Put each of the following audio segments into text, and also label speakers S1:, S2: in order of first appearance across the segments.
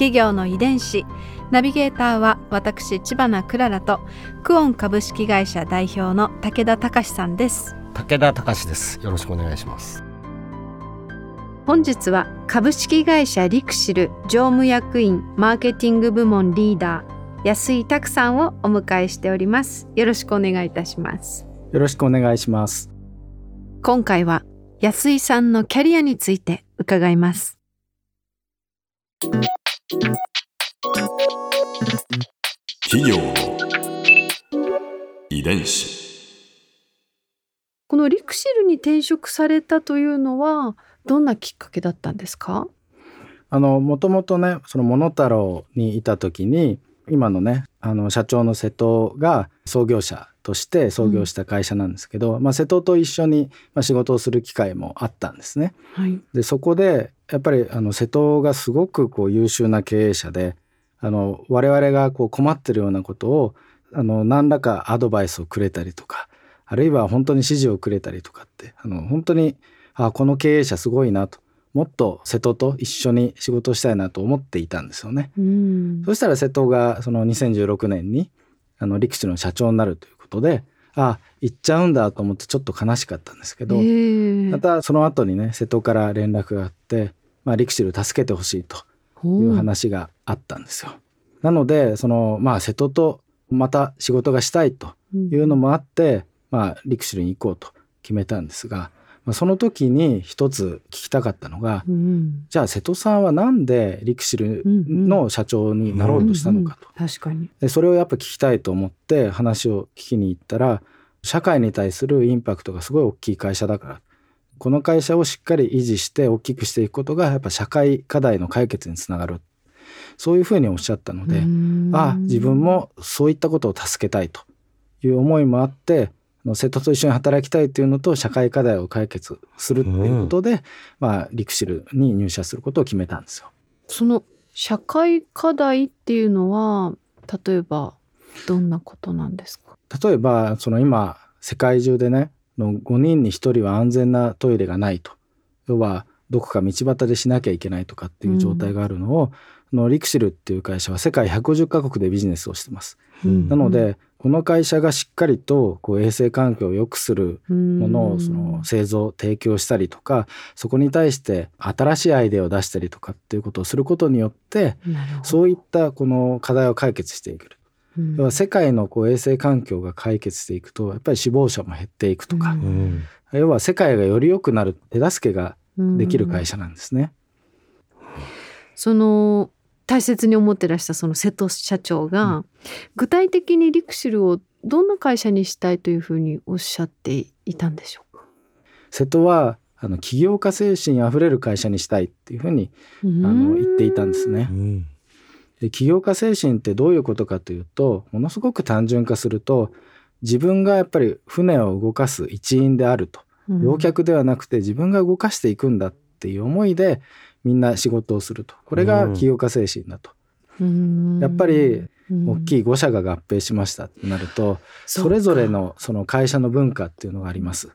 S1: 企業の遺伝子。ナビゲーターは私千葉なクララとクオン株式会社代表の武田隆さんです。
S2: 武田隆です。よろしくお願いします。
S1: 本日は株式会社リクシル常務役員マーケティング部門リーダー安井拓さんをお迎えしております。よろしくお願いいたします。
S3: よろしくお願いします。
S1: 今回は安井さんのキャリアについて伺います
S4: 企業の遺伝子。
S1: このリクシルに転職されたというのはどんなきっかけだったんですか？
S3: あのもともとねそのモノタロウにいた時に今のねあの社長の瀬戸が創業者として創業した会社なんですけど、うん、まあ、瀬戸と一緒に、まあ、仕事をする機会もあったんですね。はい、でそこでやっぱりあの瀬戸がすごくこう優秀な経営者であの我々がこう困ってるようなことをあの何らかアドバイスをくれたりとかあるいは本当に指示をくれたりとかってあの本当にあこの経営者すごいなともっと瀬戸と一緒に仕事をしたいなと思っていたんですよね。そしたら瀬戸がその2016年にあの陸地の社長になるということであ行っちゃうんだと思ってちょっと悲しかったんですけどまたその後にね瀬戸から連絡があって、まあ、陸地を助けてほしいという話があったんですよ。なのでそのまあ瀬戸とまた仕事がしたいというのもあって、うん、まあ陸地に行こうと決めたんですが、まあ、その時に一つ聞きたかったのが、うん、じゃあ瀬戸さんはなんでリクシルの社長になろうとしたのかと、
S1: うん。うん、確かに。
S3: でそれをやっぱ聞きたいと思って話を聞きに行ったら社会に対するインパクトがすごい大きい会社だからこの会社をしっかり維持して大きくしていくことがやっぱ社会課題の解決につながる。そういうふうにおっしゃったのでああ自分もそういったことを助けたいという思いもあって瀬戸と一緒に働きたいというのと社会課題を解決するっていうことで、うん、まあ、リクシルに入社することを決めたんですよ。
S1: その社会課題っていうのは例えばどんなことなんですか？
S3: 例えばその今世界中でねの5人に1人は安全なトイレがないと。要はどこか道端でしなきゃいけないとかっていう状態があるのを、うん、のリクシルっていう会社は世界150カ国でビジネスをしてます。うん、なのでこの会社がしっかりとこう衛生環境を良くするものをその製造提供したりとかそこに対して新しいアイデアを出したりとかっていうことをすることによってそういったこの課題を解決していく。要は世界のこう衛生環境が解決していくとやっぱり死亡者も減っていくとか、要は世界がより良くなる手助けができる会社なんですね。
S1: その大切に思ってらしたその瀬戸社長が、うん、具体的にリクシルをどんな会社にしたいというふうにおっしゃっていたんでしょうか？
S3: 瀬戸はあの起業家精神あふれる会社にしたいっていうふうにあの言っていたんですね。で起業家精神ってどういうことかというとものすごく単純化すると自分がやっぱり船を動かす一員であると、乗客ではなくて自分が動かしていくんだっていう思いでみんな仕事をすると。これが起業家精神だと。やっぱり大きい5社が合併しましたってなるとそれぞれのその会社の文化っていうのがあります。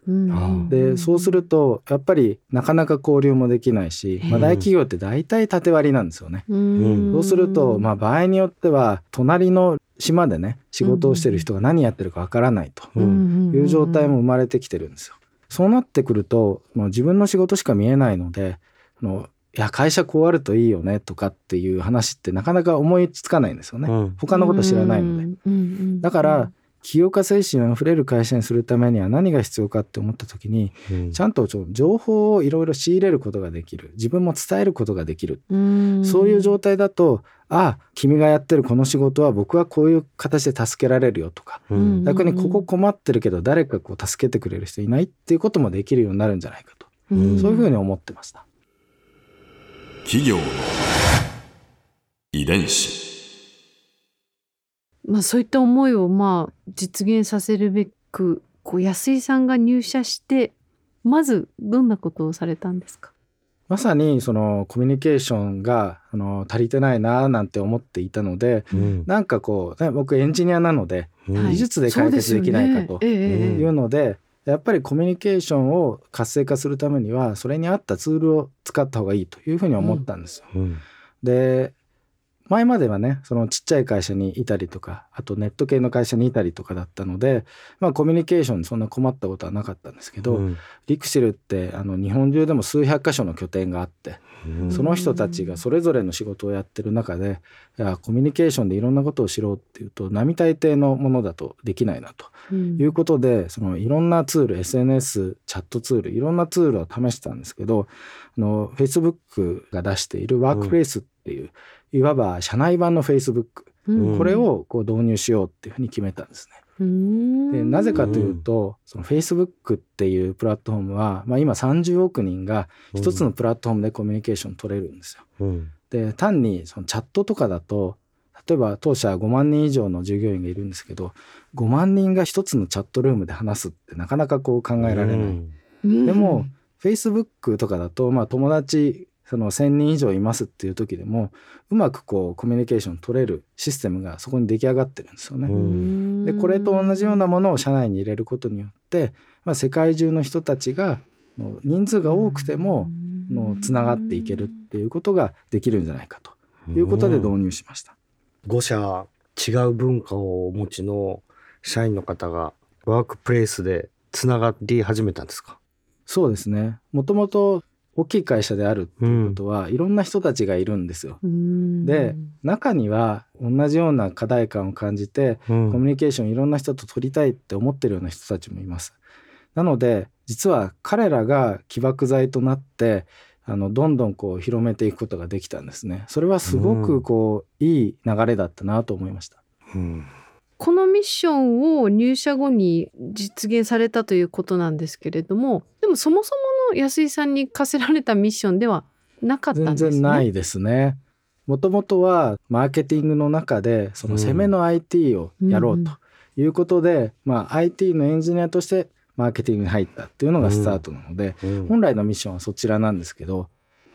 S3: でそうするとやっぱりなかなか交流もできないし、まあ、大企業って大体縦割りなんですよね。そうすると、まあ、場合によっては隣の島でね仕事をしてる人が何やってるかわからないという状態も生まれてきてるんですよ。そうなってくるともう自分の仕事しか見えないのでのいや会社こうあるといいよねとかっていう話ってなかなか思いつかないんですよね、うん、他のこと知らないので、だから起業家精神あふれる会社にするためには何が必要かって思った時に、うん、ちゃんと情報をいろいろ仕入れることができる。自分も伝えることができる、うそういう状態だとああ君がやってるこの仕事は僕はこういう形で助けられるよとか、逆にここ困ってるけど誰かこう助けてくれる人いないっていうこともできるようになるんじゃないかと、そういうふうに思ってました。
S4: 企業の遺伝子。
S1: まあそういった思いをまあ実現させるべくこう安井さんが入社してまずどんなことをされたんですか？
S3: まさにそのコミュニケーションがあの足りてないななんて思っていたので、うん、なんかこう、ね、僕エンジニアなので、うん、技術で解決できないかというので、やっぱりコミュニケーションを活性化するためにはそれに合ったツールを使った方がいいというふうに思ったんですよ。うん、で前まではねそのちっちゃい会社にいたりとかあとネット系の会社にいたりとかだったので、まあ、コミュニケーションにそんな困ったことはなかったんですけど、うん、リクシルってあの日本中でも数百箇所の拠点があって、うん、その人たちがそれぞれの仕事をやってる中でいやコミュニケーションでいろんなことを知ろうっていうと並大抵のものだとできないなと。いうことで、うん、そのいろんなツール SNS チャットツールいろんなツールを試したんですけどあの Facebook が出しているワークプレイスっていう、いわば社内版の Facebook、これをこう導入しようっていうふうに決めたんですね。でなぜかというと、その Facebook っていうプラットフォームは、まあ、今30億人が一つのプラットフォームでコミュニケーション取れるんですよ。で単にそのチャットとかだと例えば当社5万人以上の従業員がいるんですけど5万人が一つのチャットルームで話すってなかなかこう考えられない。でも Facebook とかだと、まあ、友達その1,000人以上いますっていう時でもうまくこうコミュニケーション取れるシステムがそこに出来上がってるんですよね。でこれと同じようなものを社内に入れることによって、まあ、世界中の人たちが人数が多くてものつながっていけるっていうことができるんじゃないかと。いうことで導入しました。
S2: 5社違う文化をお持ちの社員の方がワークプレイスでつながり始めたんですか？
S3: そうですね。もともと大きい会社であるっていうことは、うん、いろんな人たちがいるんですよ。で中には同じような課題感を感じて、うん、コミュニケーションいろんな人と取りたいって思ってるような人たちもいます。なので実は彼らが起爆剤となってあのどんどんこう広めていくことができたんですね。それはすごくこう、うん、いい流れだったなと思いました。
S1: うんこのミッションを入社後に実現されたということなんですけれどもでもそもそもの安井さんに課せられたミッションではなかったんですね。
S3: 全然ないですね。もともとはマーケティングの中でその攻めの IT をやろうということで、うん、まあ、IT のエンジニアとしてマーケティングに入ったっていうのがスタートなので、うん、本来のミッションはそちらなんですけど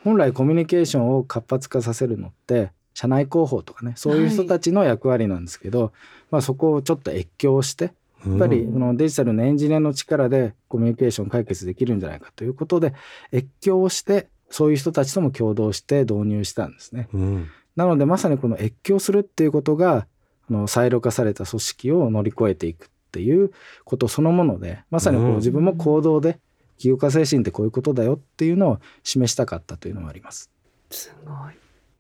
S3: 本来コミュニケーションを活発化させるのって社内広報とかねそういう人たちの役割なんですけど、はい、まあ、そこをちょっと越境してやっぱりこのデジタルのエンジニアの力でコミュニケーション解決できるんじゃないかということで越境してそういう人たちとも共同して導入したんですね。うん、なのでまさにこの越境するっていうことがあのサイロ化された組織を乗り越えていくっていうことそのものでまさにこう自分も行動で起業家精神ってこういうことだよっていうのを示したかったというのはあります。
S1: すごい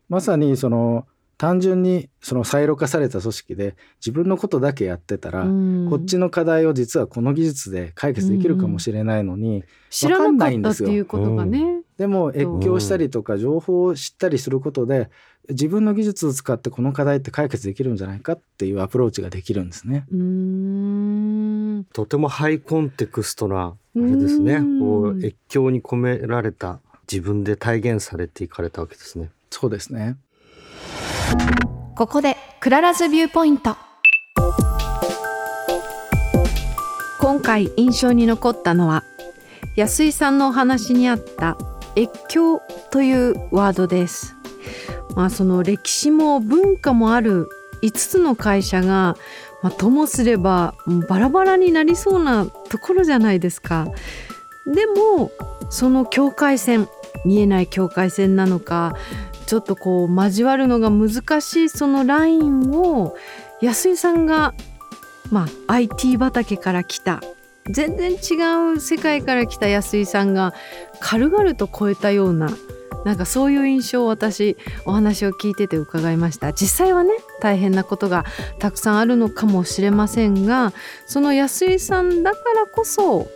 S3: まさにその単純にそのサイロ化された組織で自分のことだけやってたら、こっちの課題を実はこの技術で解決できるかもしれないのに、
S1: 分かんないんですよ。
S3: でも越境したりとか情報を知ったりすることで自分の技術を使ってこの課題って解決できるんじゃないかっていうアプローチができるんですね。
S2: とてもハイコンテクストなあれですね。こう越境に込められた自分で体現されていかれたわけですね。
S3: そうですね。
S1: ここで Clara's Viewpoint。今回印象に残ったのは安井さんのお話にあった越境というワードです。まあその歴史も文化もある5つの会社が、まあ、ともすればバラバラになりそうなところじゃないですか。でもその境界線見えない境界線なのかちょっとこう交わるのが難しいそのラインを安井さんが、まあ、IT 畑から来た。全然違う世界から来た安井さんが軽々と超えたようななんかそういう印象を私お話を聞いてて伺いました。実際はね大変なことがたくさんあるのかもしれませんがその安井さんだからこそ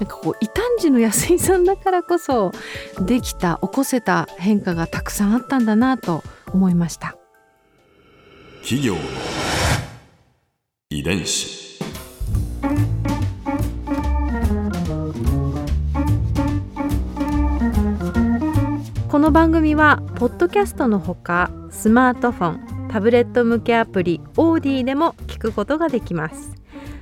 S1: なんかこう異端児の安井さんだからこそできた起こせた変化がたくさんあったんだなと思いました。
S4: 企業の遺伝子。
S1: このの番組はポッドキャストのほかスマートフォンタブレット向けアプリオーディでも聞くことができます